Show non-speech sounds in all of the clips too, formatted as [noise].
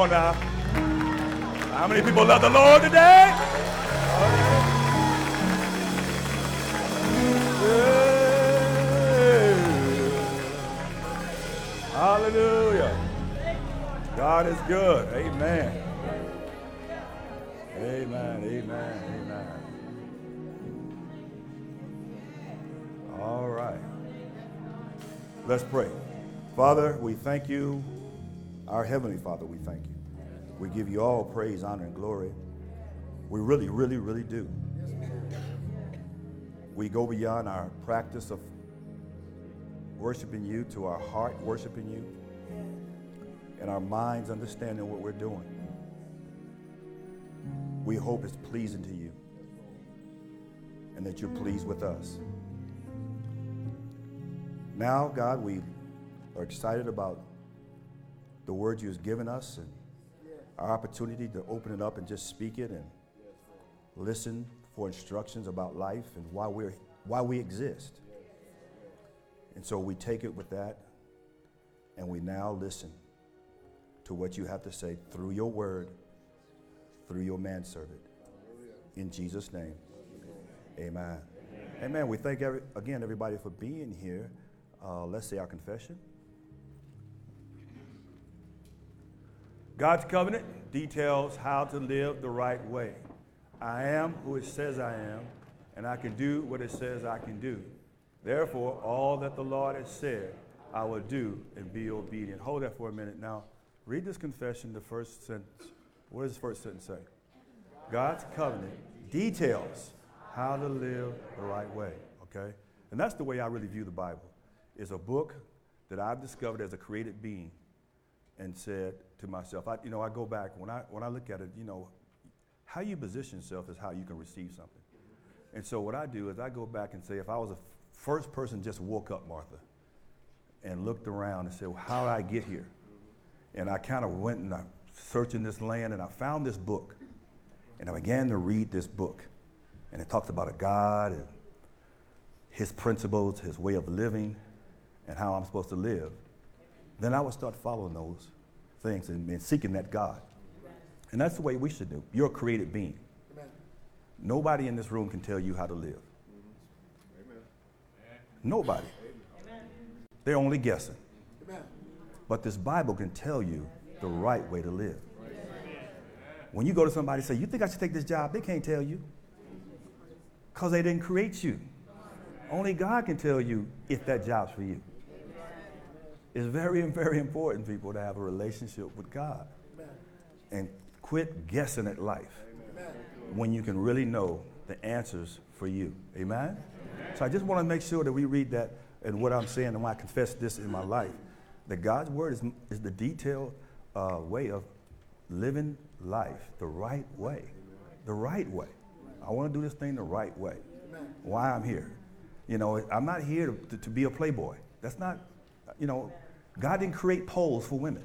on now. How many people love the Lord today? Hallelujah. God is good. Amen. Amen. Amen. Amen. All right. Let's pray. Father, we thank you. Our Heavenly Father, we thank you. We give you all praise, honor, and glory. We really, really, really do. We go beyond our practice of worshiping you to our heart worshiping you and our minds understanding what we're doing. We hope it's pleasing to you and that you're pleased with us. Now, God, we are excited about the word you've given us and our opportunity to open it up and just speak it and listen for instructions about life and why, we're, why we exist. And so we take it with that and we now listen to what you have to say through your word, through your manservant. In Jesus' name, amen. Amen. We thank every, again everybody for being here. Uh, let's say our confession. God's covenant details how to live the right way. I am who it says I am, and I can do what it says I can do. Therefore, all that the Lord has said, I will do and be obedient. Hold that for a minute. Now, read this confession, the first sentence. What does the first sentence say? God's covenant details how to live the right way. Okay? And that's the way I really view the Bible. It's a book that I've discovered as a created being and said to myself, I, you know, I go back, when I, when I look at it, you know, how you position yourself is how you can receive something. And so what I do is I go back and say, if I was a first person just woke up, Martha, and looked around and said, well, how did I get here? And I kind of went and I searched in this land and I found this book. And I began to read this book. And it talks about a God and his principles, his way of living, and how I'm supposed to live. Then I would start following those things and, and seeking that God. And that's the way we should do. You're a created being. Amen. Nobody in this room can tell you how to live. Amen. Nobody. Amen. They're only guessing. But this Bible can tell you the right way to live. When you go to somebody and say, You think I should take this job? They can't tell you. Because they didn't create you. Only God can tell you if that job's for you. It's very, very important, people, to have a relationship with God. And quit guessing at life when you can really know the answers for you. Amen? So I just want to make sure that we read that and what I'm saying and when I confess this in my life. That God's word is, is the detailed uh, way of living life the right way. The right way. I want to do this thing the right way. Why I'm here. You know, I'm not here to, to, to be a playboy. That's not, you know, God didn't create poles for women.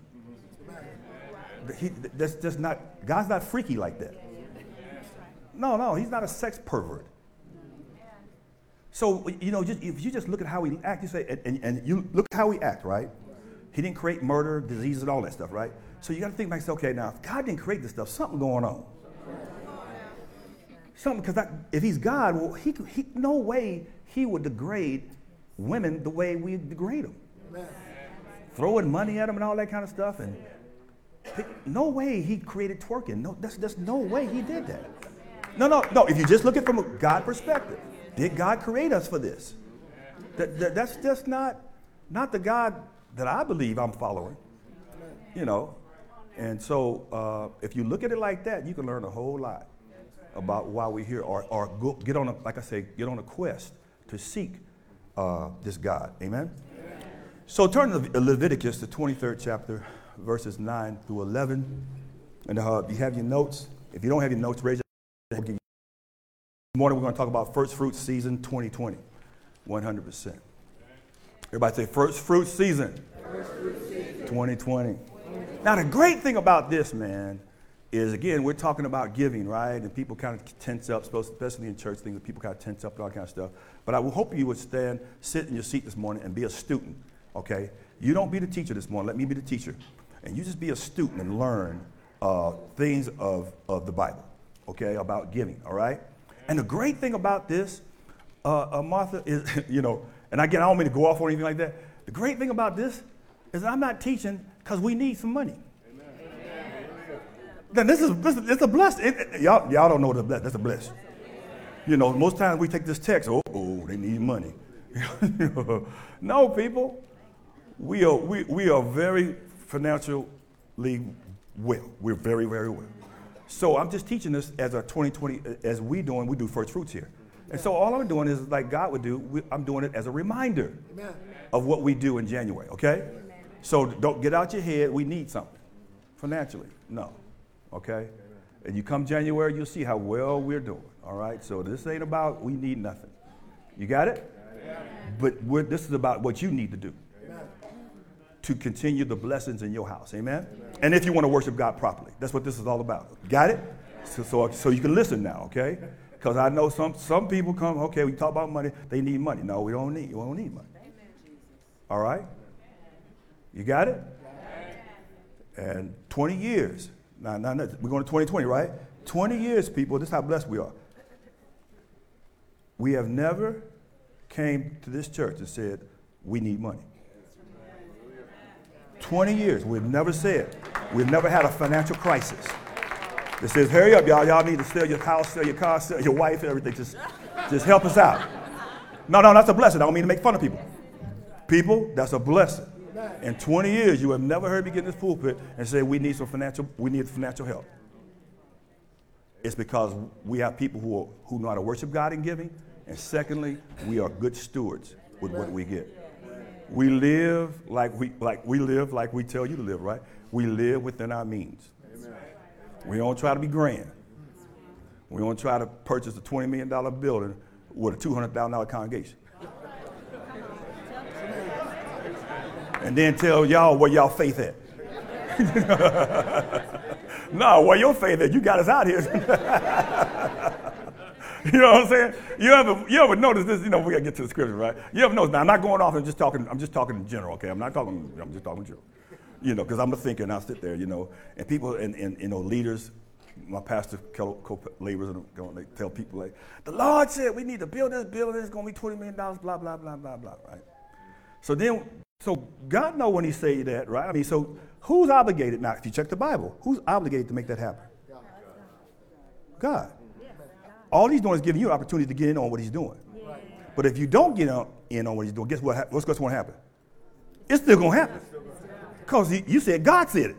He, that's just not, God's not freaky like that. No, no, he's not a sex pervert. So, you know, just, if you just look at how he act, you say, and, and you look how he act, right? He didn't create murder, disease, and all that stuff, right? So you got to think back, okay, now if God didn't create this stuff, something going on. Something, because if he's God, well, he, he, no way he would degrade women the way we degrade them. Throwing money at him and all that kind of stuff. And no way he created twerking. No, that's, that's no way he did that. No, no, no. If you just look at it from a God perspective, did God create us for this? That, that, that's just not, not the God that I believe I'm following. You know, and so uh, if you look at it like that, you can learn a whole lot about why we're here, or, or go, get on a, like I say, get on a quest to seek uh, this God. Amen. So turn to Leviticus, the 23rd chapter, verses 9 through 11. And uh, if you have your notes, if you don't have your notes, raise your hand. This morning we're going to talk about first fruit season 2020, 100%. Everybody say first fruit season, first fruit season. 2020. Now, the great thing about this, man, is again, we're talking about giving, right? And people kind of tense up, especially in church things, people kind of tense up and all kind of stuff. But I hope you would stand, sit in your seat this morning and be a student, okay? You don't be the teacher this morning. Let me be the teacher. and you just be a student and learn uh, things of, of the Bible, okay, about giving, all right? And the great thing about this, uh, uh, Martha, is, [laughs] you know, and again, I don't mean to go off or anything like that. The great thing about this is I'm not teaching because we need some money. Then this is this is it's a blessing. It, it, y'all, y'all don't know the a bless, that's a blessing. You know, most times we take this text, oh, oh, they need money. [laughs] no, people, we are we, we are very financially well. We're very, very well. So I'm just teaching this as a 2020, as we doing, we do first fruits here. And so all I'm doing is like God would do, we, I'm doing it as a reminder Amen. of what we do in January, okay? Amen. So don't get out your head, we need something financially. No, okay? And you come January, you'll see how well we're doing, all right? So this ain't about we need nothing. You got it? But this is about what you need to do to continue the blessings in your house. Amen? Amen. And if you want to worship God properly, that's what this is all about. Got it? So, so, so you can listen now, okay? Because I know some, some people come, okay, we talk about money, they need money. No, we don't need, we don't need money. All right? You got it? And 20 years. Now, now, we're going to 2020, right? 20 years, people, this is how blessed we are. We have never came to this church and said, we need money. 20 years, we've never said, we've never had a financial crisis. It says, hurry up, y'all. Y'all need to sell your house, sell your car, sell your wife, everything. Just, just help us out. No, no, that's a blessing. I don't mean to make fun of people. People, that's a blessing. In 20 years, you have never heard me get in this pulpit and say we need some financial, we need financial help. It's because we have people who, are, who know how to worship God in giving, and secondly, we are good stewards with what we get. We live like we like we live like we tell you to live, right? We live within our means. Amen. We don't try to be grand. We don't try to purchase a $20 million building with a $200,000 congregation. and then tell y'all where y'all faith at. [laughs] no, where your faith at? You got us out here. [laughs] [laughs] You know what I'm saying? You ever you ever notice this? You know, we gotta get to the scripture, right? You ever notice? Now I'm not going off. I'm just talking. I'm just talking in general. Okay, I'm not talking. I'm just talking general. You You know, because I'm a thinker and I sit there. You know, and people and, and you know leaders. My pastor co-laborers and they tell people like, the Lord said we need to build this building. It's gonna be twenty million dollars. Blah blah blah blah blah. Right? So then, so God know when He say that, right? I mean, so who's obligated now? If you check the Bible, who's obligated to make that happen? God. All he's doing is giving you an opportunity to get in on what he's doing. Yeah. But if you don't get in on what he's doing, guess what? What's going to happen? It's still going to happen. Because you said God said it.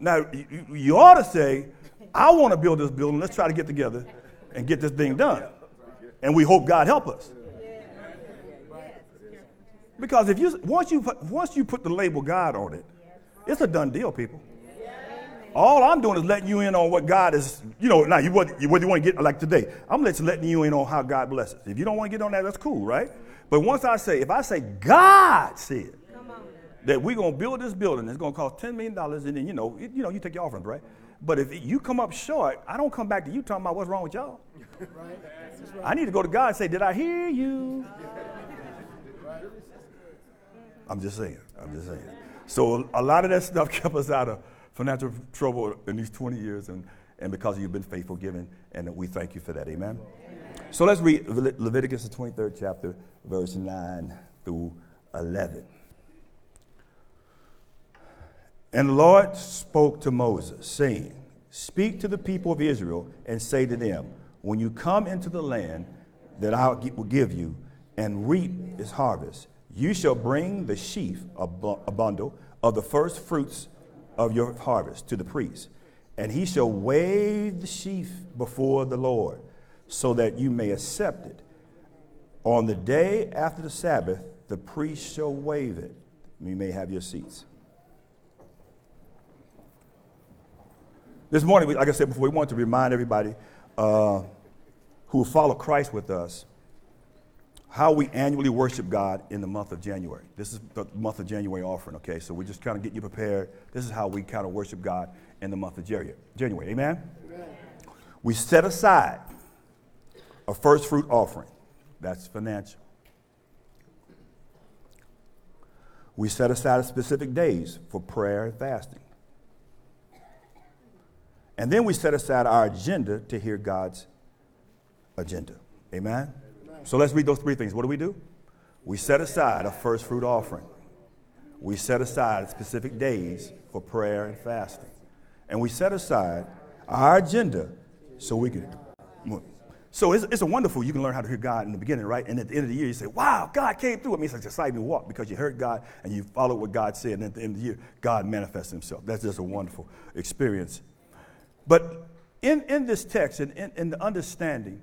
Now, you, you ought to say, I want to build this building. Let's try to get together and get this thing done. And we hope God help us. Because if you once you put, once you put the label God on it, it's a done deal, people. All I'm doing is letting you in on what God is, you know, now you what, you, you want to get like today. I'm just letting you in on how God blesses. If you don't want to get on that, that's cool, right? But once I say, if I say God said that we're gonna build this building, it's gonna cost $10 million, and then you know, it, you know, you take your offerings, right? But if you come up short, I don't come back to you talking about what's wrong with y'all. Right. I need to go to God and say, Did I hear you? I'm just saying. I'm just saying. So a lot of that stuff [laughs] kept us out of financial trouble in these 20 years, and, and because you've been faithful giving, and we thank you for that. Amen. So let's read Le- Leviticus, the 23rd chapter, verse 9 through 11. And the Lord spoke to Moses, saying, Speak to the people of Israel and say to them, When you come into the land that I will give you and reap its harvest, you shall bring the sheaf, a bundle of the first fruits of your harvest to the priest, and he shall wave the sheaf before the Lord, so that you may accept it. On the day after the Sabbath, the priest shall wave it. You may have your seats. This morning, like I said before, we want to remind everybody uh, who follow Christ with us how we annually worship God in the month of January. This is the month of January offering, okay? So we just kind of get you prepared. This is how we kind of worship God in the month of January. Amen? Amen? We set aside a first fruit offering. That's financial. We set aside specific days for prayer and fasting. And then we set aside our agenda to hear God's agenda. Amen? So let's read those three things. What do we do? We set aside a first fruit offering. We set aside specific days for prayer and fasting. And we set aside our agenda so we can. So it's, it's a wonderful, you can learn how to hear God in the beginning, right? And at the end of the year, you say, wow, God came through. It means it's an exciting walk because you heard God and you followed what God said. And at the end of the year, God manifests himself. That's just a wonderful experience. But in, in this text and in, in the understanding,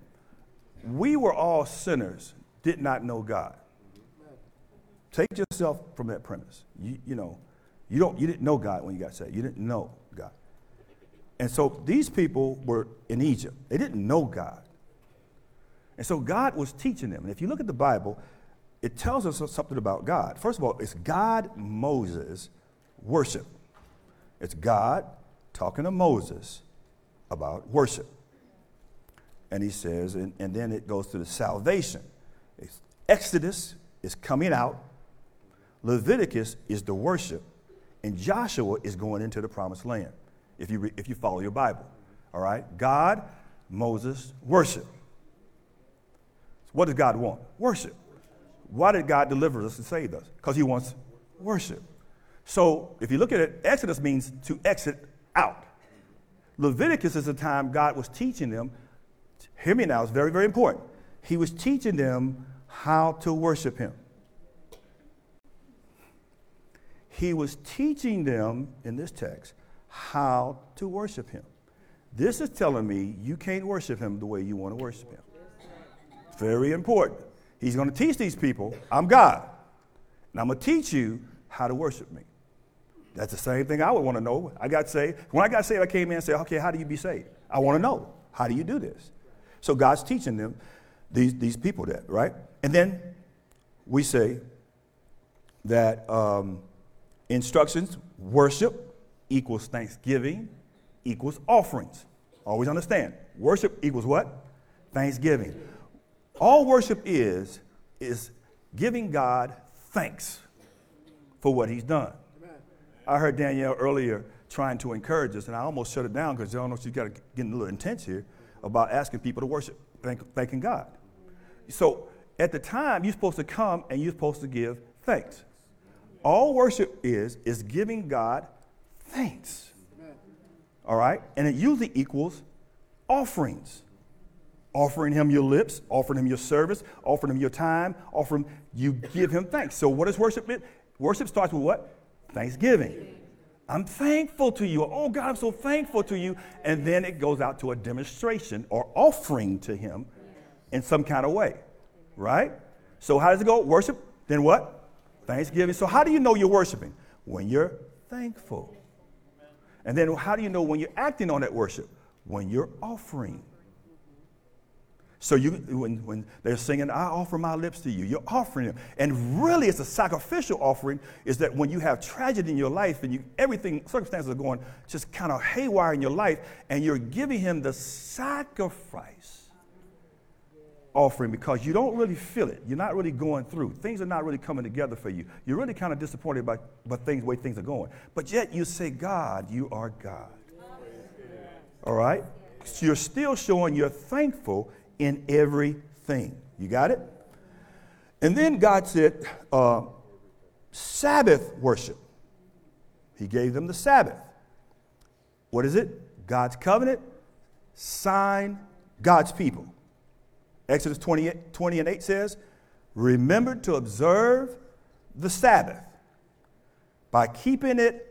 we were all sinners, did not know God. Take yourself from that premise. You, you know, you, don't, you didn't know God when you got saved. You didn't know God. And so these people were in Egypt. They didn't know God. And so God was teaching them. And if you look at the Bible, it tells us something about God. First of all, it's God, Moses, worship. It's God talking to Moses about worship. And he says, and, and then it goes to the salvation. It's Exodus is coming out, Leviticus is the worship, and Joshua is going into the promised land, if you, re, if you follow your Bible. All right? God, Moses, worship. What does God want? Worship. Why did God deliver us and save us? Because He wants worship. So if you look at it, Exodus means to exit out. Leviticus is the time God was teaching them. Hear me now, it's very, very important. He was teaching them how to worship Him. He was teaching them in this text how to worship Him. This is telling me you can't worship Him the way you want to worship Him. Very important. He's going to teach these people, I'm God. And I'm going to teach you how to worship me. That's the same thing I would want to know. I got saved. When I got saved, I came in and said, okay, how do you be saved? I want to know. How do you do this? So God's teaching them, these, these people that, right? And then we say that um, instructions, worship equals thanksgiving equals offerings. Always understand. Worship equals what? Thanksgiving. All worship is, is giving God thanks for what he's done. I heard Danielle earlier trying to encourage us, and I almost shut it down because I don't know if she's got to get a little intense here about asking people to worship, thank, thanking God. So at the time, you're supposed to come and you're supposed to give thanks. All worship is, is giving God thanks. All right? And it usually equals offerings offering him your lips, offering him your service, offering him your time, offering you give him thanks. So what is worship? Mean? Worship starts with what? Thanksgiving. I'm thankful to you. Oh God, I'm so thankful to you. And then it goes out to a demonstration or offering to him in some kind of way. Right? So how does it go? Worship, then what? Thanksgiving. So how do you know you're worshiping? When you're thankful. And then how do you know when you're acting on that worship? When you're offering. So you, when, when they're singing, I offer my lips to you, you're offering them. And really, it's a sacrificial offering, is that when you have tragedy in your life and you, everything, circumstances are going just kind of haywire in your life, and you're giving him the sacrifice offering because you don't really feel it. You're not really going through. Things are not really coming together for you. You're really kind of disappointed by, by things, the way things are going. But yet you say, God, you are God. All right? So you're still showing you're thankful in everything. You got it? And then God said, uh, Sabbath worship. He gave them the Sabbath. What is it? God's covenant, sign, God's people. Exodus 20, 20 and 8 says, Remember to observe the Sabbath by keeping it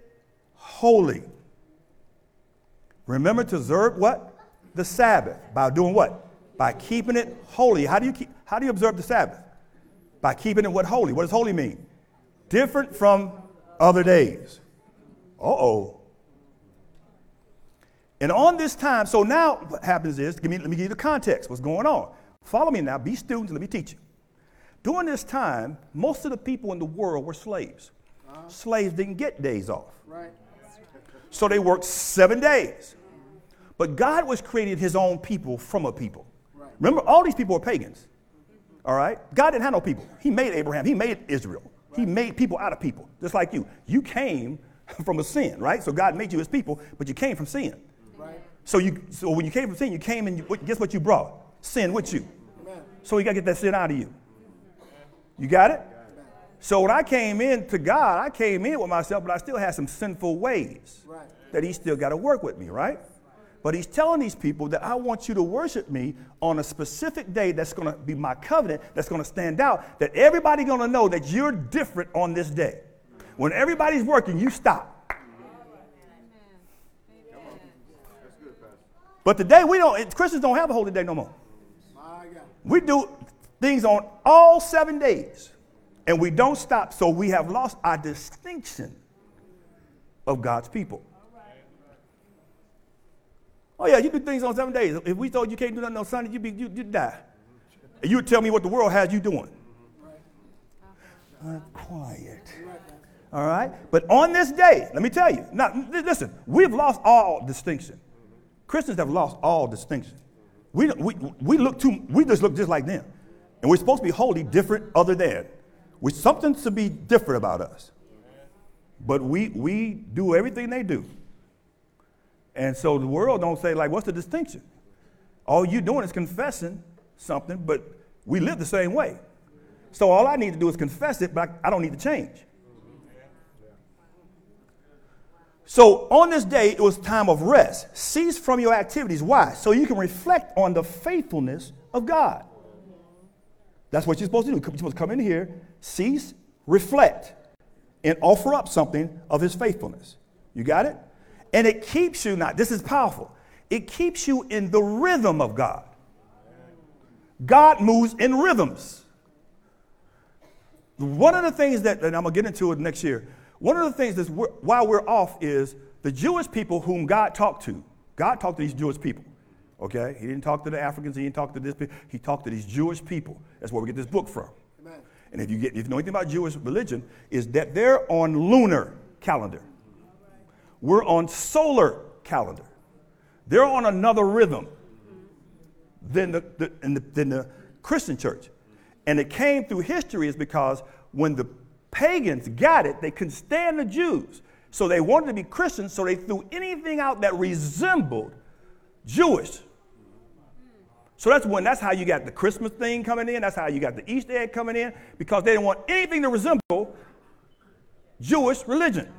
holy. Remember to observe what? The Sabbath. By doing what? By keeping it holy. How do you, keep, how do you observe the Sabbath? By keeping it what holy? What does holy mean? Different from other days. Uh oh. And on this time, so now what happens is, me, let me give you the context, what's going on. Follow me now, be students, let me teach you. During this time, most of the people in the world were slaves. Uh-huh. Slaves didn't get days off. Right. So they worked seven days. But God was creating his own people from a people. Remember, all these people were pagans. All right? God didn't have no people. He made Abraham, He made Israel. He made people out of people, just like you. You came [laughs] from a sin, right? So God made you his people, but you came from sin. Right. So you so when you came from sin, you came and you, guess what you brought? Sin with you. Amen. So you got to get that sin out of you. You got it? So when I came in to God, I came in with myself, but I still had some sinful ways right. that He still got to work with me, right? But He's telling these people that I want you to worship me on a specific day that's going to be my covenant, that's going to stand out, that everybody's going to know that you're different on this day. When everybody's working, you stop. But today we don't. Christians don't have a holy day no more. We do things on all seven days and we don't stop. So we have lost our distinction of God's people. Oh yeah, you do things on seven days. If we told you can't do nothing on Sunday, you'd, be, you, would die. And you would tell me what the world has you doing. Uh, quiet. All right? But on this day, let me tell you. Now, listen, we've lost all distinction. Christians have lost all distinction. We, we, we look too, we just look just like them. And we're supposed to be wholly different other than with something to be different about us. But we, we do everything they do. And so the world don't say, like, what's the distinction? All you're doing is confessing something, but we live the same way. So all I need to do is confess it, but I, don't need to change. So on this day, it was time of rest. Cease from your activities. Why? So you can reflect on the faithfulness of God. That's what you're supposed to do. You're supposed to come in here, cease, reflect, and offer up something of his faithfulness. You got it? And it keeps you not, this is powerful, it keeps you in the rhythm of God. God moves in rhythms. One of the things that, and I'm going to get into it next year, one of the things that's while we're off is the Jewish people whom God talked to. God talked to these Jewish people. Okay? He didn't talk to the Africans, he didn't talk to this people. He talked to these Jewish people. That's where we get this book from. Amen. And if you get if you know anything about Jewish religion, is that they're on lunar calendar. We're on solar calendar. They're on another rhythm than the, the, than the Christian church. And it came through history is because when the pagans got it, they couldn't stand the Jews. So they wanted to be Christians, so they threw anything out that resembled Jewish. So that's when that's how you got the Christmas thing coming in. That's how you got the Easter egg coming in because they didn't want anything to resemble Jewish religion.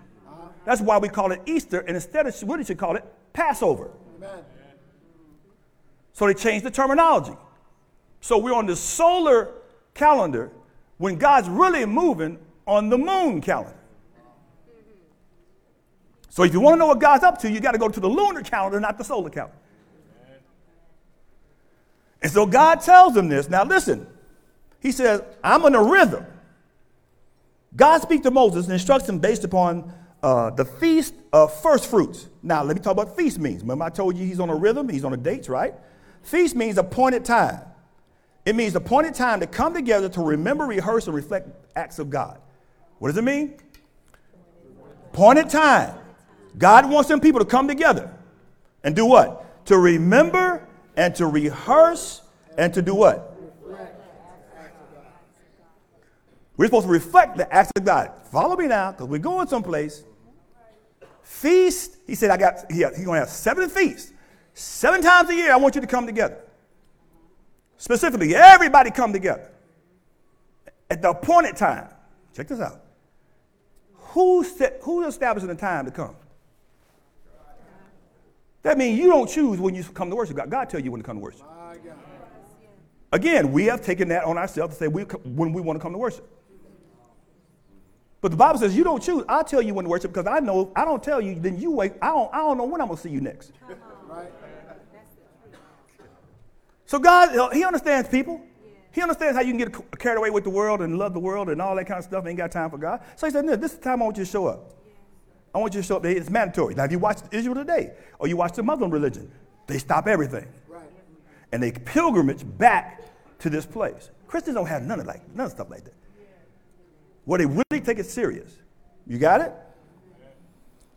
That's why we call it Easter, and instead of what did you call it? Passover. Amen. So they changed the terminology. So we're on the solar calendar when God's really moving on the moon calendar. So if you want to know what God's up to, you got to go to the lunar calendar, not the solar calendar. And so God tells them this. Now listen, he says, I'm in a rhythm. God speaks to Moses and instructs him based upon uh, the feast of first fruits. Now, let me talk about feast means. Remember, I told you he's on a rhythm, he's on a dates, right? Feast means appointed time. It means appointed time to come together to remember, rehearse, and reflect acts of God. What does it mean? Appointed time. God wants them people to come together and do what? To remember, and to rehearse and to do what? We're supposed to reflect the acts of God. Follow me now, because we're going someplace. Feast, he said, I got, he, he's going to have seven feasts. Seven times a year, I want you to come together. Specifically, everybody come together at the appointed time. Check this out. Who's, who's establishing the time to come? That means you don't choose when you come to worship God. God tell you when to come to worship. Again, we have taken that on ourselves to say we, when we want to come to worship. But the Bible says you don't choose. I tell you when to worship because I know I don't tell you, then you wait. I don't, I don't know when I'm going to see you next. So God, uh, He understands people. He understands how you can get carried away with the world and love the world and all that kind of stuff. Ain't got time for God. So He said, no, this is the time I want you to show up. I want you to show up. It's mandatory. Now, if you watch Israel today or you watch the Muslim religion, they stop everything. Right. And they pilgrimage back to this place. Christians don't have none of like none of stuff like that. Where they really take it serious. You got it?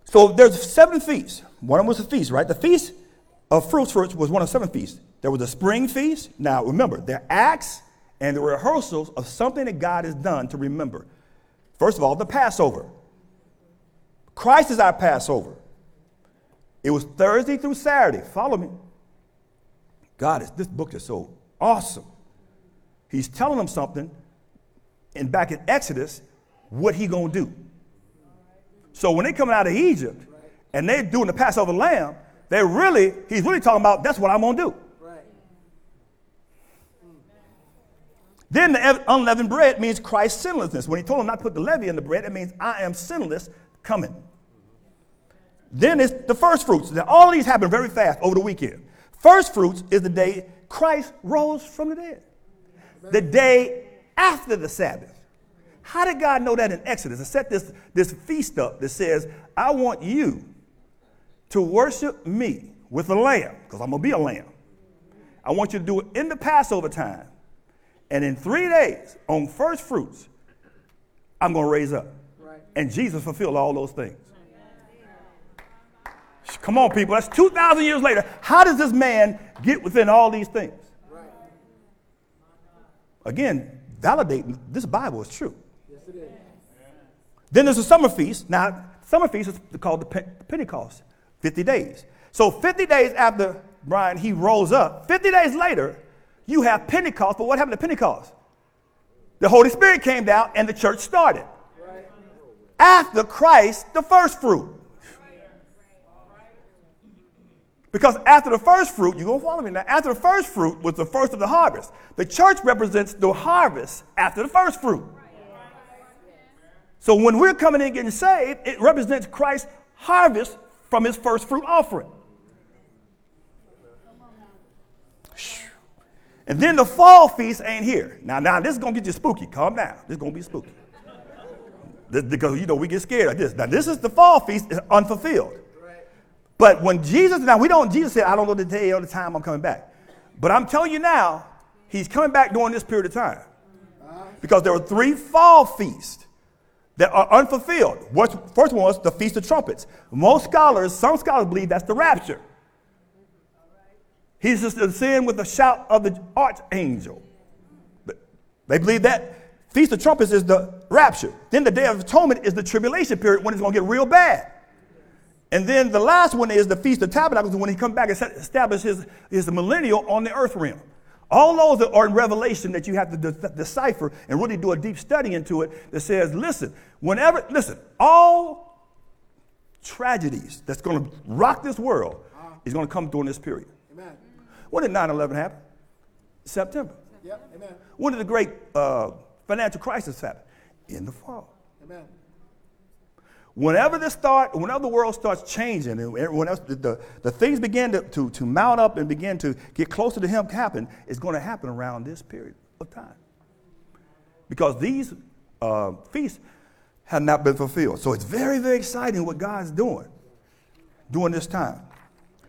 So there's seven feasts. One of them was a feast, right? The feast of fruits was one of seven feasts. There was a spring feast. Now remember, they're acts and the rehearsals of something that God has done to remember First of all, the Passover. Christ is our Passover. It was Thursday through Saturday. Follow me. God, is, this book is so awesome. He's telling them something, and back in Exodus, what he gonna do. So when they coming out of Egypt and they're doing the Passover lamb, they really, he's really talking about that's what I'm gonna do. Then the unleavened bread means Christ's sinlessness. When he told them not to put the levy in the bread, it means I am sinless coming. Then it's the first fruits. Now, all these happen very fast over the weekend. First fruits is the day Christ rose from the dead, the day after the Sabbath. How did God know that in Exodus? I set this, this feast up that says, I want you to worship me with a lamb, because I'm going to be a lamb. I want you to do it in the Passover time. And in three days, on first fruits, I'm going to raise up. Right. And Jesus fulfilled all those things. Come on, people. That's 2,000 years later. How does this man get within all these things? Right. Again, validating this Bible is true. Yes, it is. Then there's a summer feast. Now, summer feast is called the Pentecost, 50 days. So 50 days after Brian, he rose up. 50 days later, you have Pentecost. But what happened to Pentecost? The Holy Spirit came down and the church started. After Christ, the first fruit. Because after the first fruit, you're going to follow me now, after the first fruit was the first of the harvest. The church represents the harvest after the first fruit. So when we're coming in getting saved, it represents Christ's harvest from his first fruit offering. And then the fall feast ain't here. Now, now this is gonna get you spooky. Calm down. This is gonna be spooky. Because you know we get scared of this. Now, this is the fall feast, unfulfilled. But when Jesus, now we don't, Jesus said, I don't know the day or the time I'm coming back. But I'm telling you now, he's coming back during this period of time. Because there were three fall feasts that are unfulfilled. First one was the Feast of Trumpets. Most scholars, some scholars believe that's the rapture. He's just ascending with the shout of the archangel. But They believe that Feast of Trumpets is the rapture. Then the Day of Atonement is the tribulation period when it's going to get real bad. And then the last one is the Feast of Tabernacles when he comes back and establishes his, his millennial on the earth realm. All those are in Revelation that you have to de- decipher and really do a deep study into it that says, listen, whenever, listen, all tragedies that's going to rock this world is going to come during this period. Amen. When did 9 11 happen? September. Yep. Amen. When did the great uh, financial crisis happen? In the fall. Amen. Whenever this start, whenever the world starts changing, and whenever the, the, the things begin to, to, to mount up and begin to get closer to Him happen, it's going to happen around this period of time. Because these uh, feasts have not been fulfilled. So it's very, very exciting what God's doing during this time.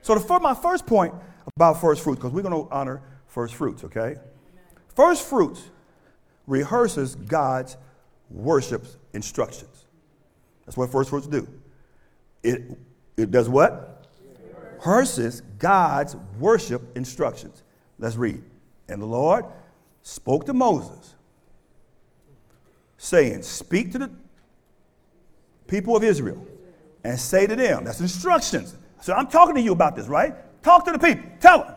So for my first point about first fruits, because we're going to honor first fruits, okay? First fruits rehearses God's worship instructions. That's what first fruits do. It, it does what? Rehearses God's worship instructions. Let's read. And the Lord spoke to Moses, saying, Speak to the people of Israel and say to them, that's instructions. So I'm talking to you about this, right? Talk to the people. Tell them.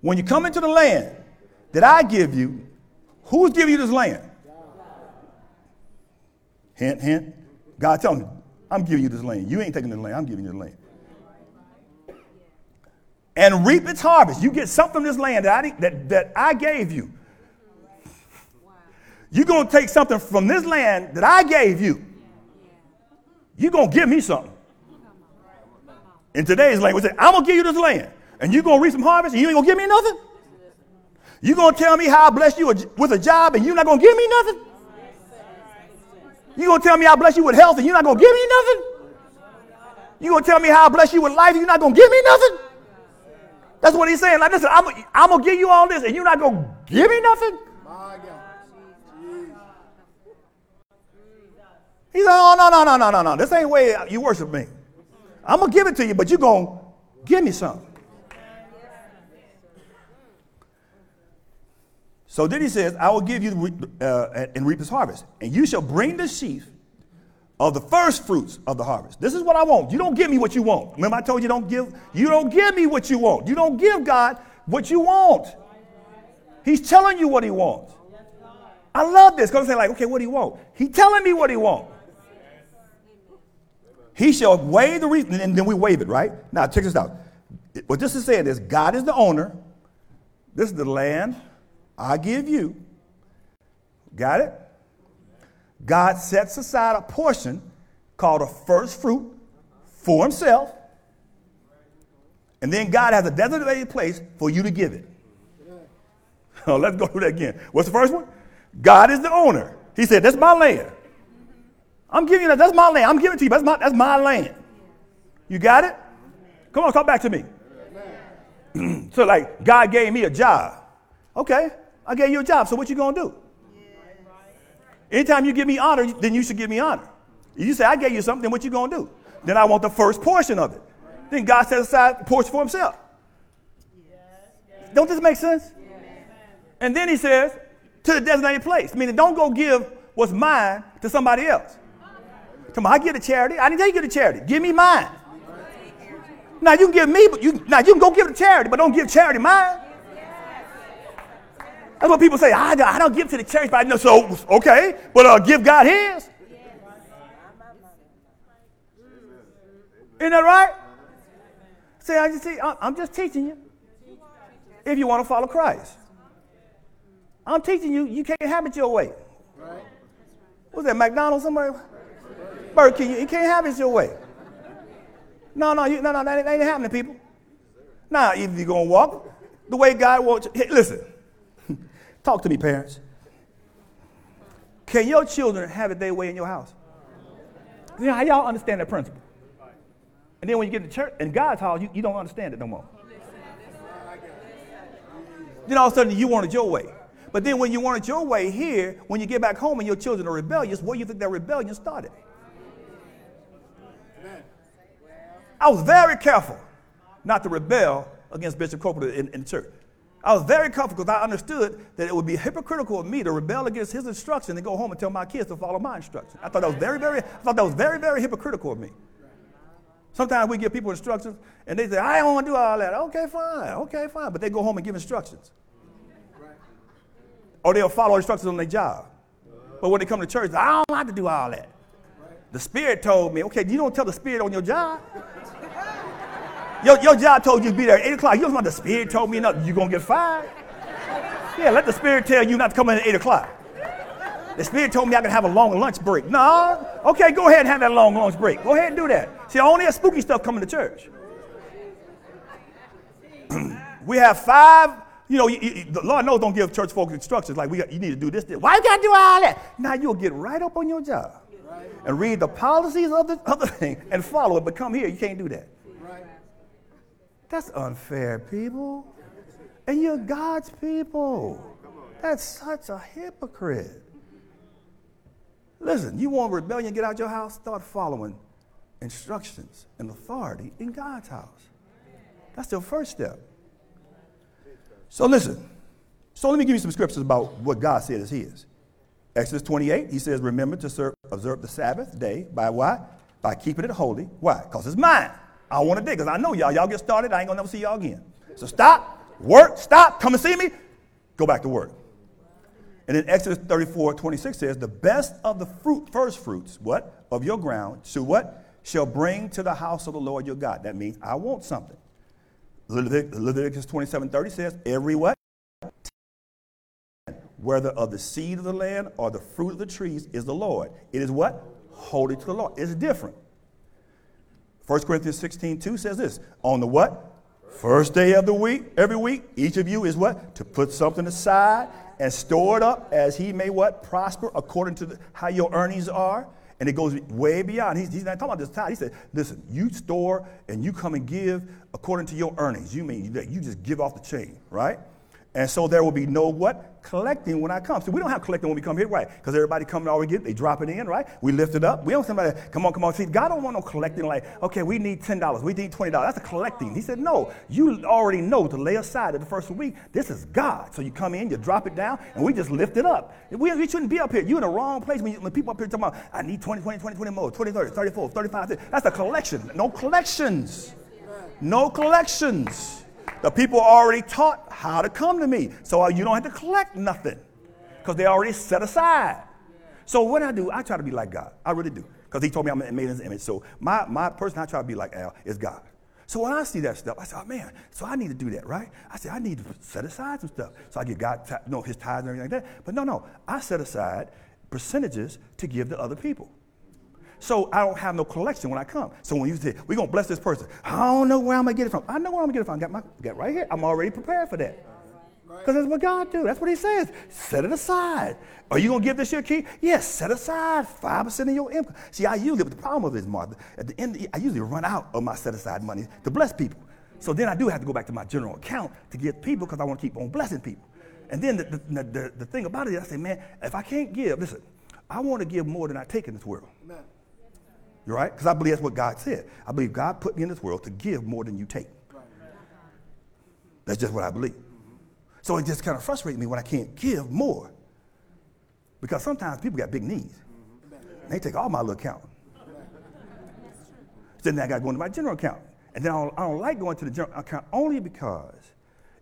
When you come into the land that I give you, who's giving you this land? Hint, hint. God tell me, I'm giving you this land. You ain't taking the land. I'm giving you the land. And reap its harvest. You get something from this land that I, that, that I gave you. You're going to take something from this land that I gave you. You're going to give me something. In today's language, I'm going to give you this land. And you're going to reap some harvest and you ain't going to give me nothing? You're going to tell me how I blessed you with a job and you're not going to give me nothing? You gonna tell me I bless you with health and you're not gonna give me nothing? You gonna tell me how I bless you with life and you're not gonna give me nothing? That's what he's saying. Like, listen, I'm, I'm gonna give you all this and you're not gonna give me nothing? He said, Oh, no, no, no, no, no, no. This ain't the way you worship me. I'm gonna give it to you, but you're gonna give me something. So then he says, I will give you uh, and reap this harvest, and you shall bring the sheaf of the first fruits of the harvest. This is what I want. You don't give me what you want. Remember, I told you don't give. You don't give me what you want. You don't give God what you want. He's telling you what he wants. I love this because I'm like, okay, what do you want? He's telling me what he wants. He shall wave the reason, and then we wave it, right? Now, check this out. What this is saying is God is the owner. This is the land I give you. Got it? God sets aside a portion called a first fruit for himself. And then God has a designated place for you to give it. [laughs] Oh, let's go through that again. What's the first one? God is the owner. He said, That's my land. I'm giving you that. That's my land. I'm giving it to you. That's my, that's my land. You got it? Come on, come back to me. [clears throat] so, like, God gave me a job. Okay, I gave you a job. So, what you gonna do? Anytime you give me honor, then you should give me honor. You say, I gave you something, then what you gonna do? Then I want the first portion of it. Then God set aside a portion for himself. Don't this make sense? And then he says, to the designated place. Meaning, don't go give what's mine to somebody else. Come on, I give to charity. I didn't tell you to give to charity. Give me mine. Now you can give me, but you now you can go give to charity, but don't give charity mine. That's what people say. I, I don't give to the church, but I know. So okay, but uh, give God His. Isn't that right? See, I just, I'm just teaching you. If you want to follow Christ. I'm teaching you, you can't have it your way. Was that McDonald's Somebody? Burger King, you can't have it your way. No, no, you, no, no, that ain't happening, people. Now, either you're going to walk the way God wants you. Hey, listen, talk to me, parents. Can your children have it their way in your house? You know, how y'all understand that principle? And then when you get to church in God's house, you, you don't understand it no more. Then all of a sudden you want it your way. But then when you want it your way here, when you get back home and your children are rebellious, where do you think that rebellion started? I was very careful not to rebel against Bishop Copeland in, in church. I was very comfortable because I understood that it would be hypocritical of me to rebel against his instruction and go home and tell my kids to follow my instruction. I thought that was very, very, I thought that was very, very hypocritical of me. Sometimes we give people instructions and they say, I don't want to do all that. Okay, fine. Okay, fine. But they go home and give instructions or they'll follow instructions on their job. But when they come to church, I don't like to do all that. The Spirit told me, okay, you don't tell the Spirit on your job. Your, your job told you to be there at 8 o'clock. You don't know the Spirit told me nothing. You're going to get fired. Yeah, let the Spirit tell you not to come in at 8 o'clock. The Spirit told me I could have a long lunch break. No, okay, go ahead and have that long lunch break. Go ahead and do that. See, only have spooky stuff coming to church. [clears throat] we have five you know, you, you, the Lord knows don't give church folks instructions like we got, you need to do this, this. Why you got to do all that? Now you'll get right up on your job and read the policies of the other thing and follow it. But come here, you can't do that. That's unfair, people. And you're God's people. That's such a hypocrite. Listen, you want rebellion, get out your house, start following instructions and authority in God's house. That's the first step. So listen. So let me give you some scriptures about what God said is his. Exodus 28, he says, Remember to serve, observe the Sabbath day by what? By keeping it holy. Why? Because it's mine. I want to dig because I know y'all. Y'all get started, I ain't to never see y'all again. So stop, work, stop, come and see me, go back to work. And then Exodus 34, 26 says, The best of the fruit, first fruits, what? Of your ground, to what? Shall bring to the house of the Lord your God. That means I want something. Leviticus 27 30 says, Every what? Whether of the seed of the land or the fruit of the trees is the Lord. It is what? Holy to the Lord. It's different. 1 Corinthians 16 2 says this On the what? First day of the week, every week, each of you is what? To put something aside and store it up as he may what? Prosper according to the, how your earnings are. And it goes way beyond. He's, he's not talking about this time. He said, listen, you store and you come and give according to your earnings. You mean that you just give off the chain, right? And so there will be no what? Collecting when I come. So we don't have collecting when we come here, right? Because everybody coming already get, they drop it in, right? We lift it up. We don't somebody, come on, come on. See, God don't want no collecting like, okay, we need $10, we need $20. That's a collecting. He said, no, you already know to lay aside at the first week. This is God. So you come in, you drop it down, and we just lift it up. We, we shouldn't be up here. You're in the wrong place when, you, when people up here talking about, I need 20, 20, 20, 20 more, 20, 30, 34, 35. That's a collection. No collections. No collections. The people are already taught how to come to me. So uh, you don't have to collect nothing because they already set aside. So what I do, I try to be like God. I really do. Because he told me I'm made in his image. So my, my person I try to be like Al is God. So when I see that stuff, I say, oh man, so I need to do that, right? I say, I need to set aside some stuff. So I get God, you know, his tithes and everything like that. But no, no, I set aside percentages to give to other people. So I don't have no collection when I come. So when you say, we're going to bless this person, I don't know where I'm going to get it from. I know where I'm going to get it from. I got my got right here. I'm already prepared for that. Because that's what God do. That's what he says. Set it aside. Are you going to give this your key? Yes, set aside 5% of your income. See, I usually, but the problem with this, Martha, at the end, I usually run out of my set aside money to bless people. So then I do have to go back to my general account to get people because I want to keep on blessing people. And then the, the, the, the, thing about it is, I say, man, if I can't give, listen, I want to give more than I take in this world. Amen. You're right? Because I believe that's what God said. I believe God put me in this world to give more than you take. That's just what I believe. So it just kind of frustrates me when I can't give more. Because sometimes people got big needs. They take all my little account. then I got to go into my general account. And then I don't, I don't like going to the general account only because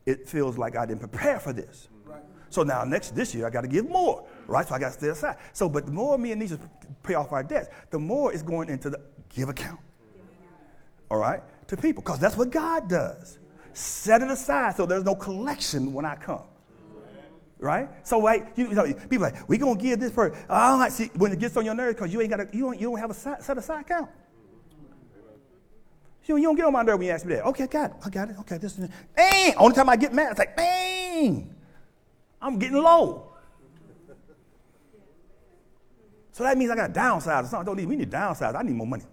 it feels like I didn't prepare for this. So now next this year I got to give more, right? So I got to stay aside. So, but the more me and Nisha pay off our debts, the more it's going into the give account. All right, to people, because that's what God does. Set it aside so there's no collection when I come. Right? So like you, know, people like, we gonna give this person. I see when it gets on your nerves because you ain't got a, you don't you don't have a set aside account. You, you don't get on my nerve when you ask me that. Okay, got it. I got it. Okay, this is bang. Only time I get mad, it's like bang. I'm getting low. So that means I got to downsize or something. I don't need me to downsize. I need more money.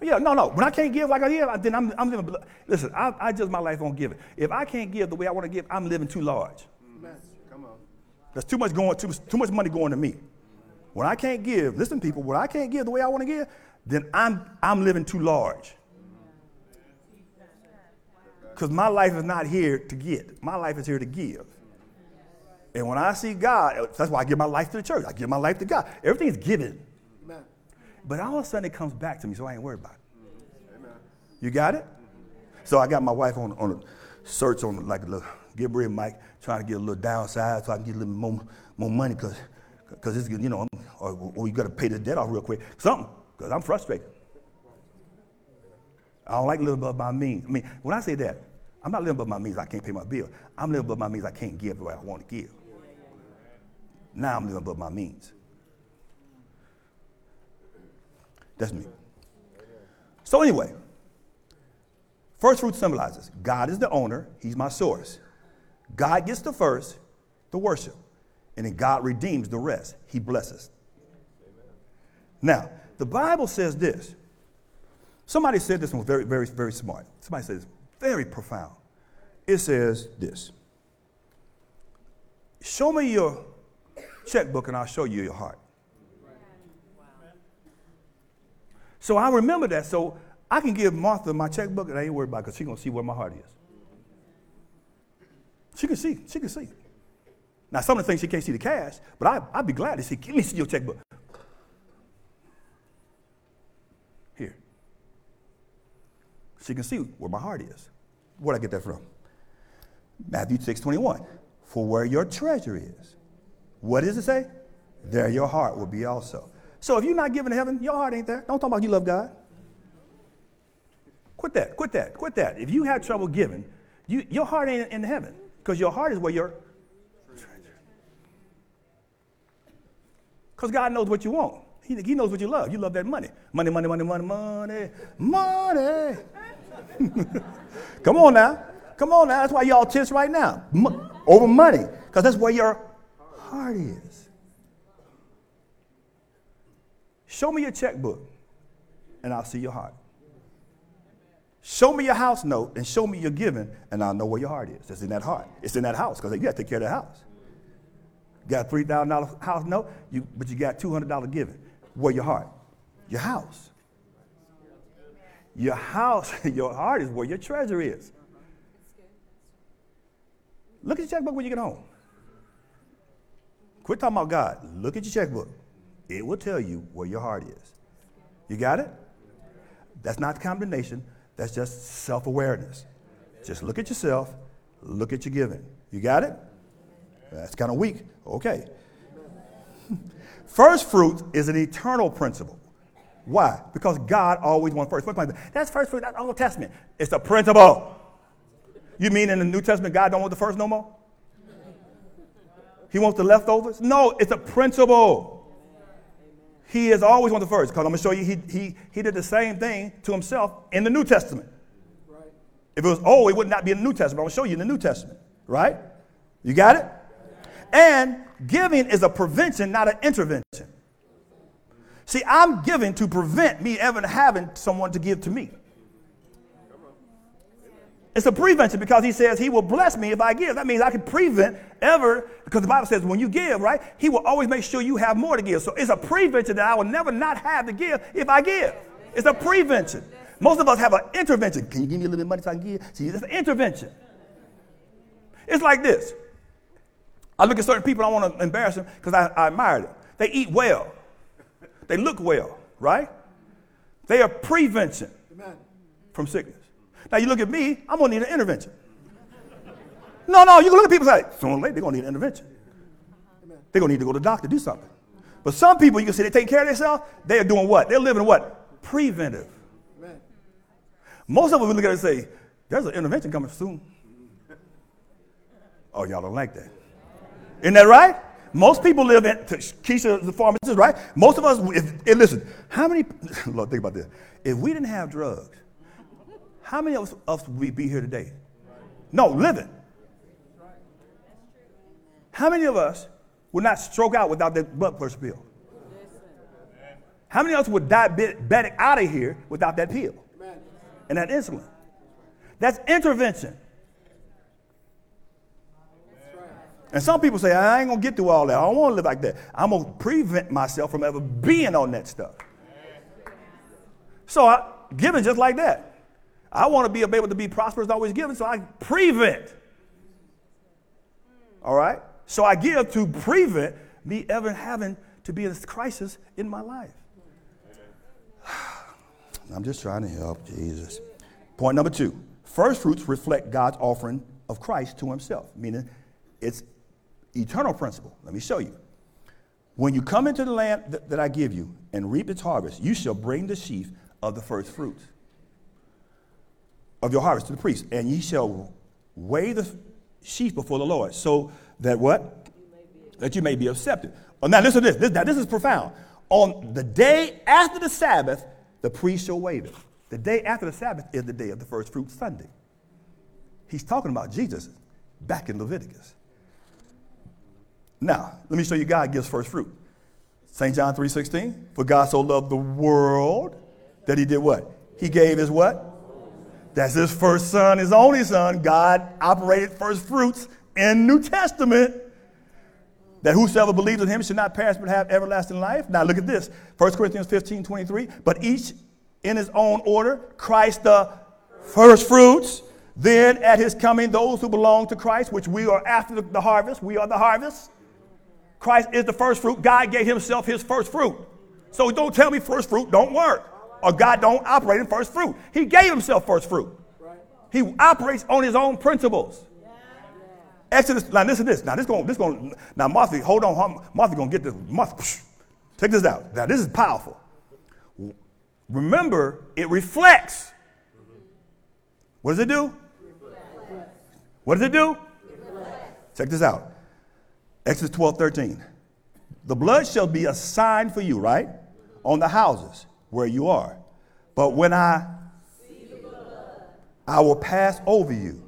Yeah, no, no. When I can't give like I give, then I'm, I'm living. Listen, I, I just my life on giving. If I can't give the way I want to give, I'm living too large. Come on. There's too much going, too, too much money going to me. When I can't give, listen, people. When I can't give the way I want to give, then I'm I'm living too large. Because my life is not here to get, my life is here to give. And when I see God, that's why I give my life to the church. I give my life to God. Everything's given. Amen. But all of a sudden it comes back to me, so I ain't worried about it. Amen. You got it? So I got my wife on, on a search on like a little Gabriel mic, trying to get a little downside so I can get a little more, more money because because it's you know, or, or you got to pay the debt off real quick. Something, because I'm frustrated. I don't like living above my means. I mean, when I say that, I'm not living above my means I can't pay my bill. I'm living above my means I can't give the way I want to give. Now I'm living above my means. That's me. So anyway, first fruit symbolizes God is the owner, He's my source. God gets the first, the worship, and then God redeems the rest. He blesses. Now, the Bible says this. Somebody said this one was very, very, very smart. Somebody says very profound. It says this Show me your checkbook and I'll show you your heart. So I remember that. So I can give Martha my checkbook and I ain't worried about it because she's going to see where my heart is. She can see. She can see. Now, some of the things she can't see the cash, but I, I'd be glad to see. Give me see your checkbook. Here. She can see where my heart is. Where'd I get that from? Matthew 6 21. For where your treasure is, what does it say? There your heart will be also. So if you're not giving to heaven, your heart ain't there. Don't talk about you love God. Quit that, quit that, quit that. If you have trouble giving, you, your heart ain't in heaven because your heart is where your. Because God knows what you want. He, he knows what you love. You love that money. Money, money, money, money, money, money. [laughs] Come on now. Come on now. That's why y'all tense right now. Over money. Because that's where your heart is. Show me your checkbook, and I'll see your heart. Show me your house note and show me your giving, and I'll know where your heart is. It's in that heart. It's in that house because you got to take care of the house. Got a $3,000 house note, you, but you got $200 giving. Where your heart? Your house. Your house, [laughs] your heart is where your treasure is. Look at your checkbook when you get home. Quit talking about God. Look at your checkbook. It will tell you where your heart is. You got it? That's not condemnation. That's just self awareness. Just look at yourself, look at your giving. You got it? That's kind of weak. Okay. [laughs] First fruit is an eternal principle. Why? Because God always wants first. That's first fruit. That's Old Testament. It's a principle. You mean in the New Testament God don't want the first no more? He wants the leftovers? No, it's a principle. He is always on the first. Because I'm going to show you, he, he, he did the same thing to himself in the New Testament. Right. If it was old, it would not be in the New Testament. I'm going to show you in the New Testament. Right? You got it? And giving is a prevention, not an intervention. See, I'm giving to prevent me ever having someone to give to me. It's a prevention because he says he will bless me if I give. That means I can prevent ever, because the Bible says when you give, right, he will always make sure you have more to give. So it's a prevention that I will never not have to give if I give. It's a prevention. Most of us have an intervention. Can you give me a little bit of money so I can give? See, it's an intervention. It's like this. I look at certain people, I want to embarrass them because I, I admire them. They eat well. They look well, right? They are prevention from sickness. Now you look at me, I'm gonna need an intervention. No, no, you can look at people and say, sooner or later they're gonna need an intervention. They're gonna need to go to the doctor, do something. But some people, you can see they're taking care of themselves, they're doing what? They're living what? Preventive. Most of them we look at it and say, there's an intervention coming soon. Oh, y'all don't like that. Isn't that right? Most people live in, Keisha, the pharmacist, right? Most of us, if, and listen, how many, [laughs] Lord, think about this. If we didn't have drugs, how many of us would we be here today? No, living. How many of us would not stroke out without that blood pressure pill? How many of us would diabetic out of here without that pill and that insulin? That's intervention. And some people say, I ain't gonna get through all that. I don't wanna live like that. I'm gonna prevent myself from ever being on that stuff. So I giving just like that. I want to be able to be prosperous, always giving, so I prevent. All right? So I give to prevent me ever having to be in a crisis in my life. [sighs] I'm just trying to help Jesus. Point number two first fruits reflect God's offering of Christ to himself, meaning it's eternal principle. Let me show you. When you come into the land th- that I give you and reap its harvest, you shall bring the sheaf of the first fruits of your harvest to the priest, and ye shall weigh the sheaf before the Lord, so that what? That you may be accepted. Oh, now listen to this. this. Now this is profound. On the day after the Sabbath, the priest shall weigh it. The day after the Sabbath is the day of the first fruit Sunday. He's talking about Jesus back in Leviticus. Now, let me show you God gives first fruit. St. John 3:16, for God so loved the world that he did what? He gave his what? That's his first son, his only son. God operated first fruits in New Testament. That whosoever believes in him should not perish but have everlasting life. Now look at this. 1 Corinthians 15, 23. But each in his own order, Christ the first fruits. Then at his coming, those who belong to Christ, which we are after the harvest, we are the harvest. Christ is the first fruit. God gave himself his first fruit. So don't tell me first fruit don't work or God don't operate in first fruit. He gave himself first fruit. He operates on his own principles. Exodus, now listen to this. Now this going, this going, now Martha, hold on, Martha gonna get this. Martha, take this out. Now this is powerful. Remember, it reflects. What does it do? What does it do? Check this out. Exodus 12, 13. The blood shall be a sign for you, right? On the houses where you are. But when I I will pass over you,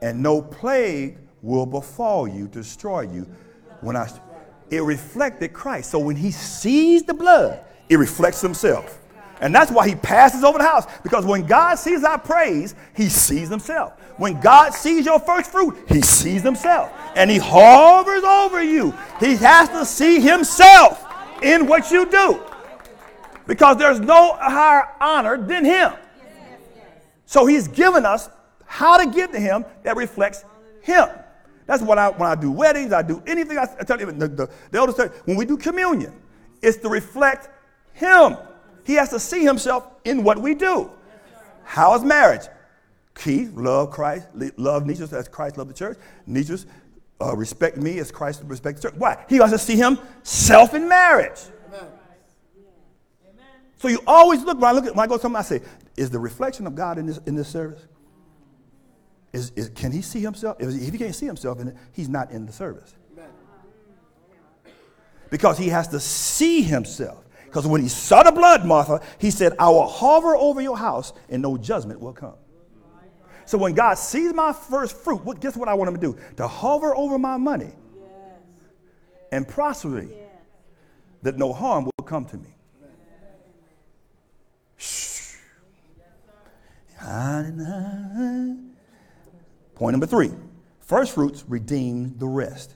and no plague will befall you, destroy you. When I it reflected Christ. So when he sees the blood, it reflects himself. And that's why he passes over the house. Because when God sees our praise, he sees himself. When God sees your first fruit, he sees himself. And he hovers over you. He has to see himself in what you do. Because there's no higher honor than him. So he's given us how to give to him that reflects him. That's what I when I do weddings, I do anything. I, I tell you, the, the, the elders say, when we do communion, it's to reflect him. He has to see himself in what we do. How is marriage? Keith, love Christ, love Nisha as Christ loved the church. Nisha, uh, respect me as Christ respect the church. Why? He has to see himself in marriage. So you always look when I look at when I go to something, I say, is the reflection of God in this in this service? Is, is can he see himself? If, if he can't see himself in it, he's not in the service. Because he has to see himself. Because when he saw the blood, Martha, he said, I will hover over your house and no judgment will come. So when God sees my first fruit, what, guess what I want him to do? To hover over my money and prosper me, that no harm will come to me. Point number three first fruits redeem the rest.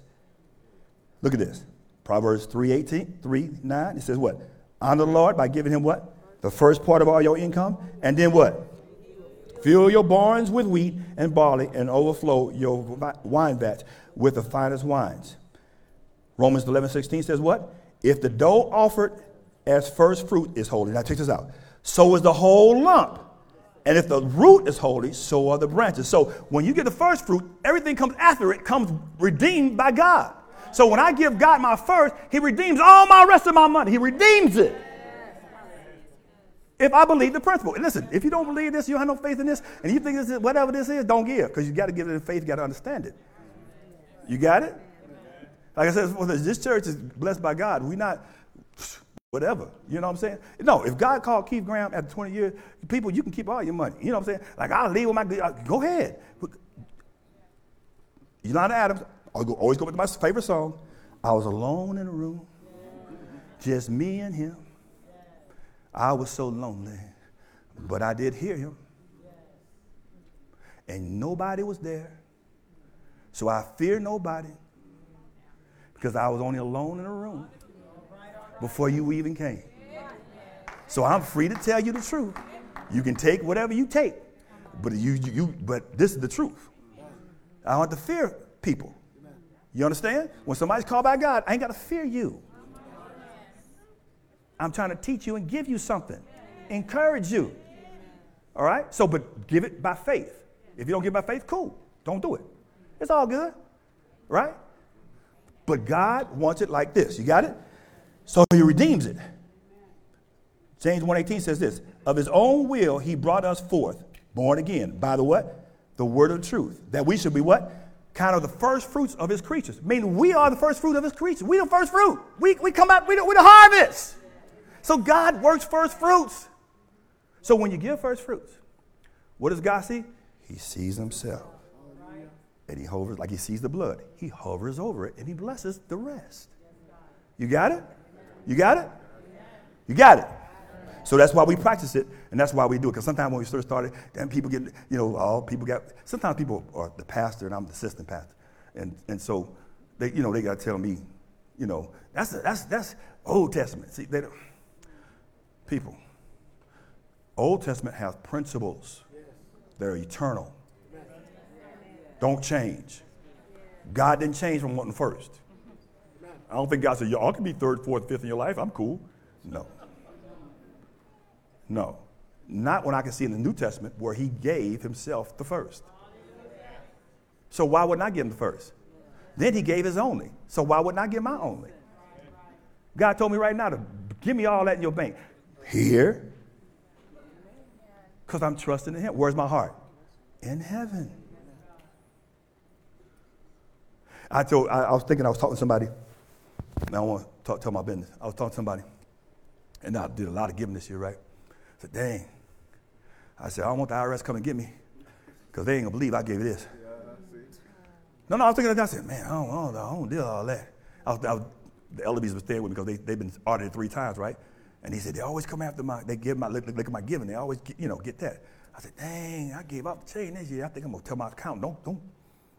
Look at this. Proverbs 3 18, 3 9. It says what? Honor the Lord by giving him what? The first part of all your income. And then what? Fill your barns with wheat and barley and overflow your wine vats with the finest wines. Romans 11 16 says what? If the dough offered as first fruit is holy. Now check this out. So is the whole lump. And if the root is holy, so are the branches. So when you get the first fruit, everything comes after it comes redeemed by God. So when I give God my first, He redeems all my rest of my money. He redeems it. If I believe the principle. And listen, if you don't believe this, you have no faith in this, and you think this is whatever this is, don't give. Because you got to give it in faith, you got to understand it. You got it? Like I said, this church is blessed by God. We're not whatever. You know what I'm saying? No, if God called Keith Graham after 20 years, people, you can keep all your money. You know what I'm saying? Like, I'll leave with my, uh, go ahead. Yolanda Adams, I go, always go with my favorite song. I was alone in a room, just me and him. I was so lonely, but I did hear him. And nobody was there. So I fear nobody because I was only alone in a room before you even came. So I'm free to tell you the truth. You can take whatever you take, but you, you, you but this is the truth. I don't have to fear people. You understand? When somebody's called by God, I ain't got to fear you. I'm trying to teach you and give you something, encourage you. All right? So, but give it by faith. If you don't give by faith, cool. Don't do it. It's all good. Right? But God wants it like this. You got it? So he redeems it. James 1:18 says this, of his own will he brought us forth, born again, by the what? The word of truth. That we should be what? Kind of the first fruits of his creatures. Meaning we are the first fruit of his creatures. We the first fruit. We, we come out, we the, we the harvest. So God works first fruits. So when you give first fruits, what does God see? He sees himself. And he hovers, like he sees the blood. He hovers over it and he blesses the rest. You got it? You got it? You got it. So that's why we practice it, and that's why we do it. Because sometimes when we first started, then people get, you know, all people got. Sometimes people are the pastor, and I'm the assistant pastor, and and so they, you know, they got to tell me, you know, that's that's that's Old Testament. See, they don't, people. Old Testament has principles. They're eternal. Don't change. God didn't change from one first. I don't think God said, y'all can be third, fourth, fifth in your life. I'm cool. No. No. Not when I can see in the New Testament where he gave himself the first. So why wouldn't I give him the first? Then he gave his only. So why wouldn't I give my only? God told me right now to give me all that in your bank. Here. Because I'm trusting in him. Where's my heart? In heaven. I told I, I was thinking I was talking to somebody now I want to talk, tell my business. I was talking to somebody, and I did a lot of giving this year, right? I said, dang. I said, I don't want the IRS come and get me, because they ain't going to believe I gave you this. no, no, I was thinking that. I said, man, I don't, I don't, I don't deal all that. I was, I was, the LBs was there with me because they, they've been audited three times, right? And he said, they always come after my, they give my, look, look at my giving. They always, get, you know, get that. I said, dang, I gave up the chain this year. I think I'm gonna tell my accountant, Don't, don't,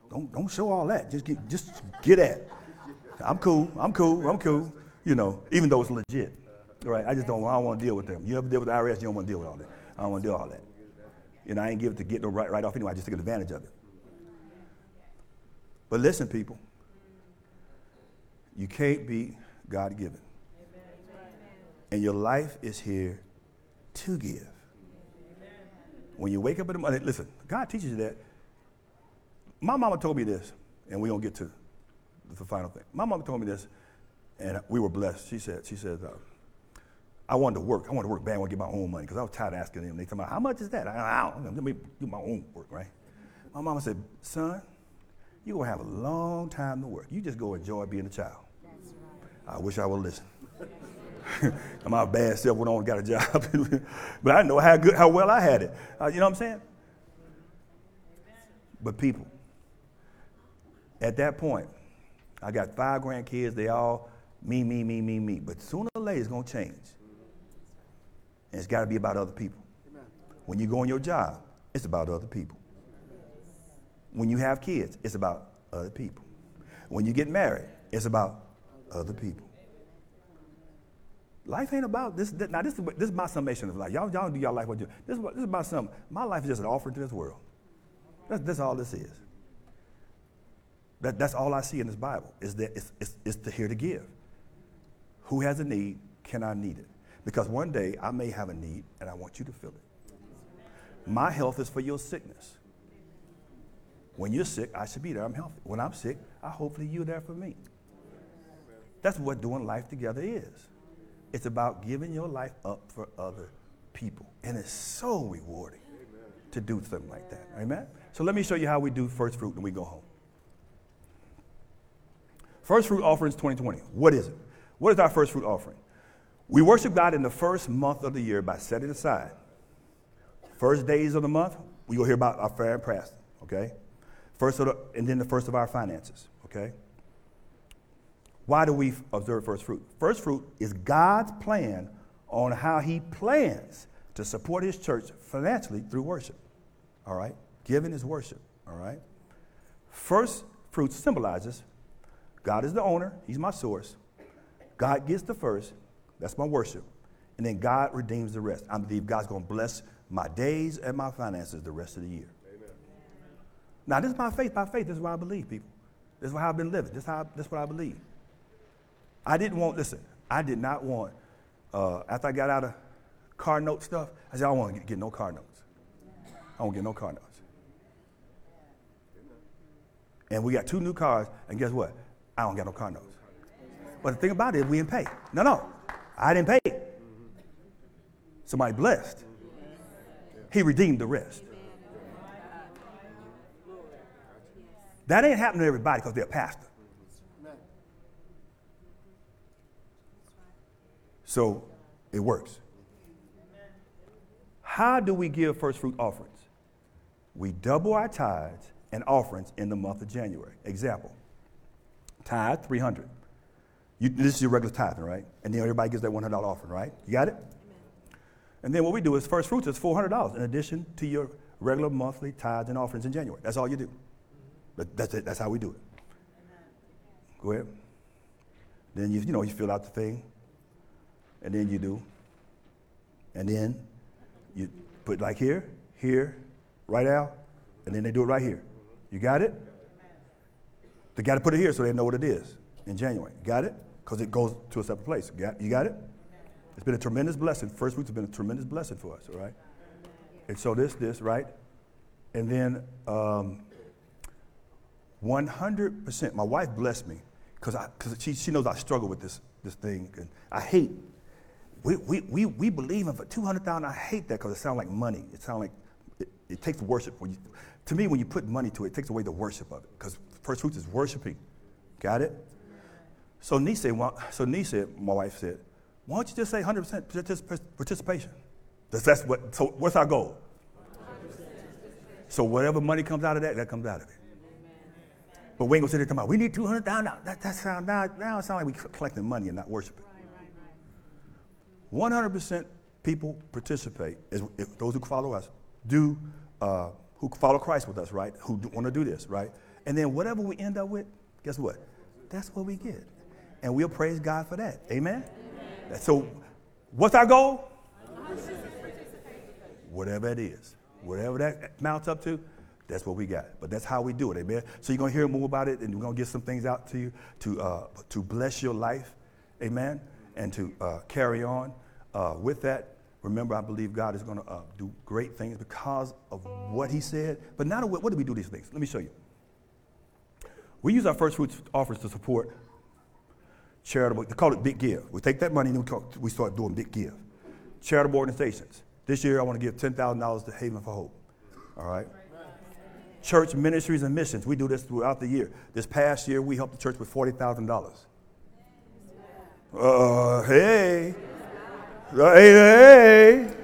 don't, don't show all that. Just get, just get at. I'm cool. I'm cool. I'm cool. You know, even though it's legit. Right? I just don't. I don't want to deal with them. You ever deal with the IRS? You don't want to deal with all that. I don't want to do all that. And I ain't give it to get no right, right off anyway. I just took advantage of it. But listen, people. You can't be God given. And your life is here to give. When you wake up in the morning, listen, God teaches you that. My mama told me this, and we don't get to the final thing. My mom told me this, and we were blessed. She said, she said, uh, I wanted to work. I wanted to work bad. I wanted to get my own money because I was tired of asking them. They told me, how much is that? I, I don't know. Let me do my own work, right? My mama said, son, you're going to have a long time to work. You just go enjoy being a child. Right. I wish I would listen. [laughs] my bad self went on and got a [laughs] job. but I know how good, how well I had it. Uh, you know what I'm saying? But people, at that point, I got five grandkids. They all me, me, me, me, me. But sooner or later, it's going to change. And it's got to be about other people. When you go on your job, it's about other people. When you have kids, it's about other people. When you get married, it's about other people. Life ain't about this. this now, this is, this is my summation of life. Y'all, y'all do y'all life what you do? this is, this is about something. My life is just an offering to this world. That's, that's all this is. That, that's all I see in this Bible is that it's, it's, it's to here to give. Who has a need? Can I need it? Because one day I may have a need and I want you to fill it. My health is for your sickness. When you're sick, I should be there. I'm healthy. When I'm sick, I hopefully you're there for me. That's what doing life together is. It's about giving your life up for other people. And it's so rewarding to do something like that. Amen? So let me show you how we do first fruit and we go home. First fruit offerings 2020. What is it? What is our first fruit offering? We worship God in the first month of the year by setting aside. First days of the month, we will hear about our fair and past, okay? First of the, and then the first of our finances, okay? Why do we observe first fruit? First fruit is God's plan on how he plans to support his church financially through worship. All right? Giving is worship. All right? First fruit symbolizes God is the owner, he's my source. God gets the first, that's my worship. And then God redeems the rest. I believe God's going to bless my days and my finances the rest of the year. Amen. Now, this is my faith by faith. This is what I believe, people. This is how I've been living. This is, how, this is what I believe. I didn't want, listen, I did not want, uh, after I got out of car note stuff, I said, I don't want to get, get no car notes. I don't get no car notes. And we got two new cars, and guess what? I don't get no car notes. But the thing about it, we didn't pay. No, no, I didn't pay. Somebody blessed. He redeemed the rest. That ain't happening to everybody because they're a pastor. So it works. How do we give first fruit offerings? We double our tithes and offerings in the month of January. Example tithe, 300 you, this is your regular tithing, right? And then everybody gets that $100 offering, right? You got it? Amen. And then what we do is first fruits is $400 in addition to your regular monthly tithes and offerings in January. That's all you do. That's it. That's how we do it. Go ahead. Then you, you know, you fill out the thing, and then you do. And then you put like here, here, right out, and then they do it right here. You got it? They got to put it here so they know what it is in January. Got it? because it goes to a separate place. You got it? It's been a tremendous blessing. First fruits have been a tremendous blessing for us, all right? And so this, this, right? And then um, 100%, my wife blessed me because she, she knows I struggle with this, this thing. And I hate, we, we, we, we believe in for 200000 I hate that because it sounds like money. It sounds like, it, it takes worship. When you, to me, when you put money to it, it takes away the worship of it because first fruits is worshiping. Got it? So niece said, well, so niece said, my wife said, why don't you just say 100% participation? That's what, so what's our goal? So whatever money comes out of that, that comes out of it. But we ain't gonna sit there talking about, we need 200,000. That, that sound, now, now it sounds like we collecting money and not worshiping. 100% people participate, is, those who follow us, do, uh, who follow Christ with us, right? Who want to do this, right? And then whatever we end up with, guess what? That's what we get. And we'll praise God for that. Amen? Amen. So, what's our goal? Whatever it is, whatever that mounts up to, that's what we got. But that's how we do it, amen. So you're gonna hear more about it, and we're gonna get some things out to you to uh, to bless your life, amen, and to uh, carry on uh, with that. Remember, I believe God is gonna uh, do great things because of what He said. But now, what, what do we do these things? Let me show you. We use our first fruits offers to support charitable. They call it Big Give. We take that money and we, start doing Big Give. Charitable organizations. This year, I want to give ten thousand dollars to Haven for Hope. All right church ministries and missions. We do this throughout the year. This past year, we helped the church with $40,000. Uh, hey. Hey, hey.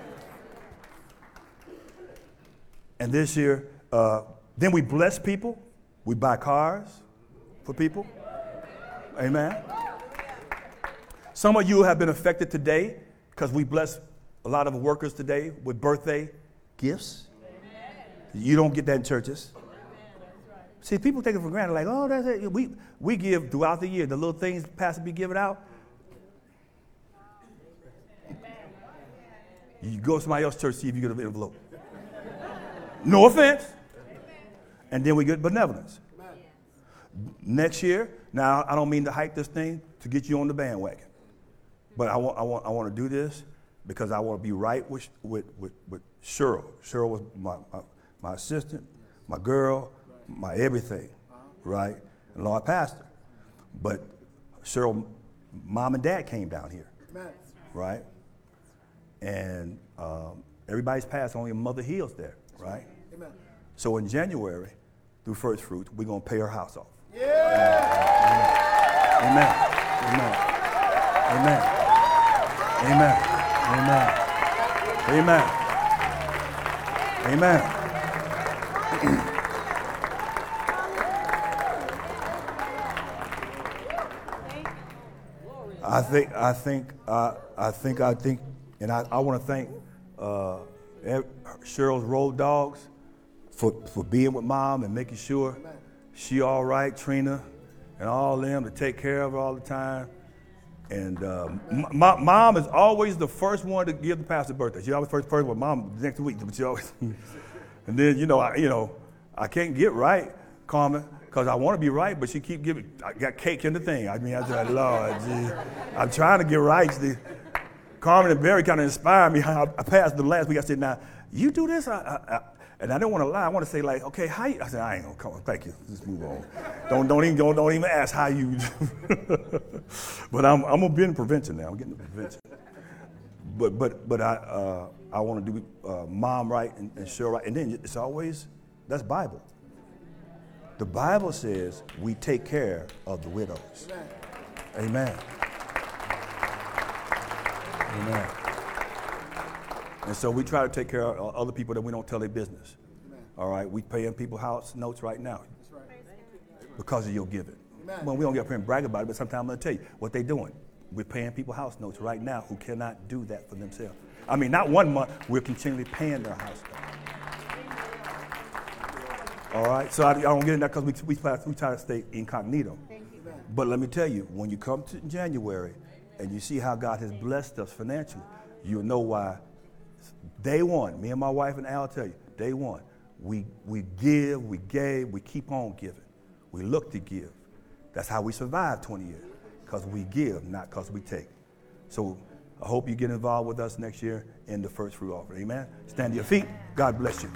And this year, uh, then we bless people. We buy cars for people. Amen. Some of you have been affected today because we bless a lot of workers today with birthday gifts. You don't get that in churches. See, people take it for granted, like, oh, that's it. We, we give throughout the year the little things pastor be giving out. You go to somebody else's church, see if you get an envelope. No offense. And then we get benevolence. Next year, now I don't mean to hype this thing to get you on the bandwagon, but I want, I want, I want to do this because I want to be right with, with, with, with Cheryl. Cheryl was my, my my assistant, my girl, my everything, right? And Lord Pastor. But Cheryl, mom and dad came down here, right? And um, everybody's passed, only Mother Heals there, right? So in January, through First Fruit, we're going to pay her house off. Yeah! Amen. Amen. Amen. Amen. Amen. Amen. Amen. I think, I think, uh, I think, I think, and I, I want to thank uh, Cheryl's road dogs for, for being with mom and making sure she all right, Trina, and all them to take care of her all the time. And uh, my, mom is always the first one to give the pastor birthday. She always first first. Well, mom next week, but she always. [laughs] and then you know, I, you know, I can't get right, Carmen because I want to be right, but she keep giving. I got cake in the thing. I mean, I said, Lord, gee, I'm trying to get right. The, Carmen and Barry kind of inspired me. [laughs] I, I passed the last week. I said, now you do this, I, I, and I don't want to lie. I want to say like, okay, how? You? I said, I ain't gonna come. Thank you. Just move on. don't don't even don't, don't even ask how you. [laughs] but I'm I'm gonna be in prevention now. I'm getting the prevention. But but but I uh, I want to do uh, mom right and, and show right, and then it's always that's Bible. The Bible says we take care of the widows. Amen. Amen. And so we try to take care of other people that we don't tell their business. All right, we paying people house notes right now because of your giving. Well, we don't get up here and brag about it, but sometimes I'm going to tell you what they're doing. We're paying people house notes right now who cannot do that for themselves. I mean, not one month, we're continually paying their house notes. All right, so I, I don't get in that because we, we, we try to stay incognito. But let me tell you, when you come to January and you see how God has blessed us financially, you'll know why. Day one, me and my wife and Al tell you, day one, we, we give, we gave, we keep on giving. We look to give. That's how we survive 20 years, because we give, not because we take. So I hope you get involved with us next year in the first fruit offering. Amen. Stand to your feet. God bless you.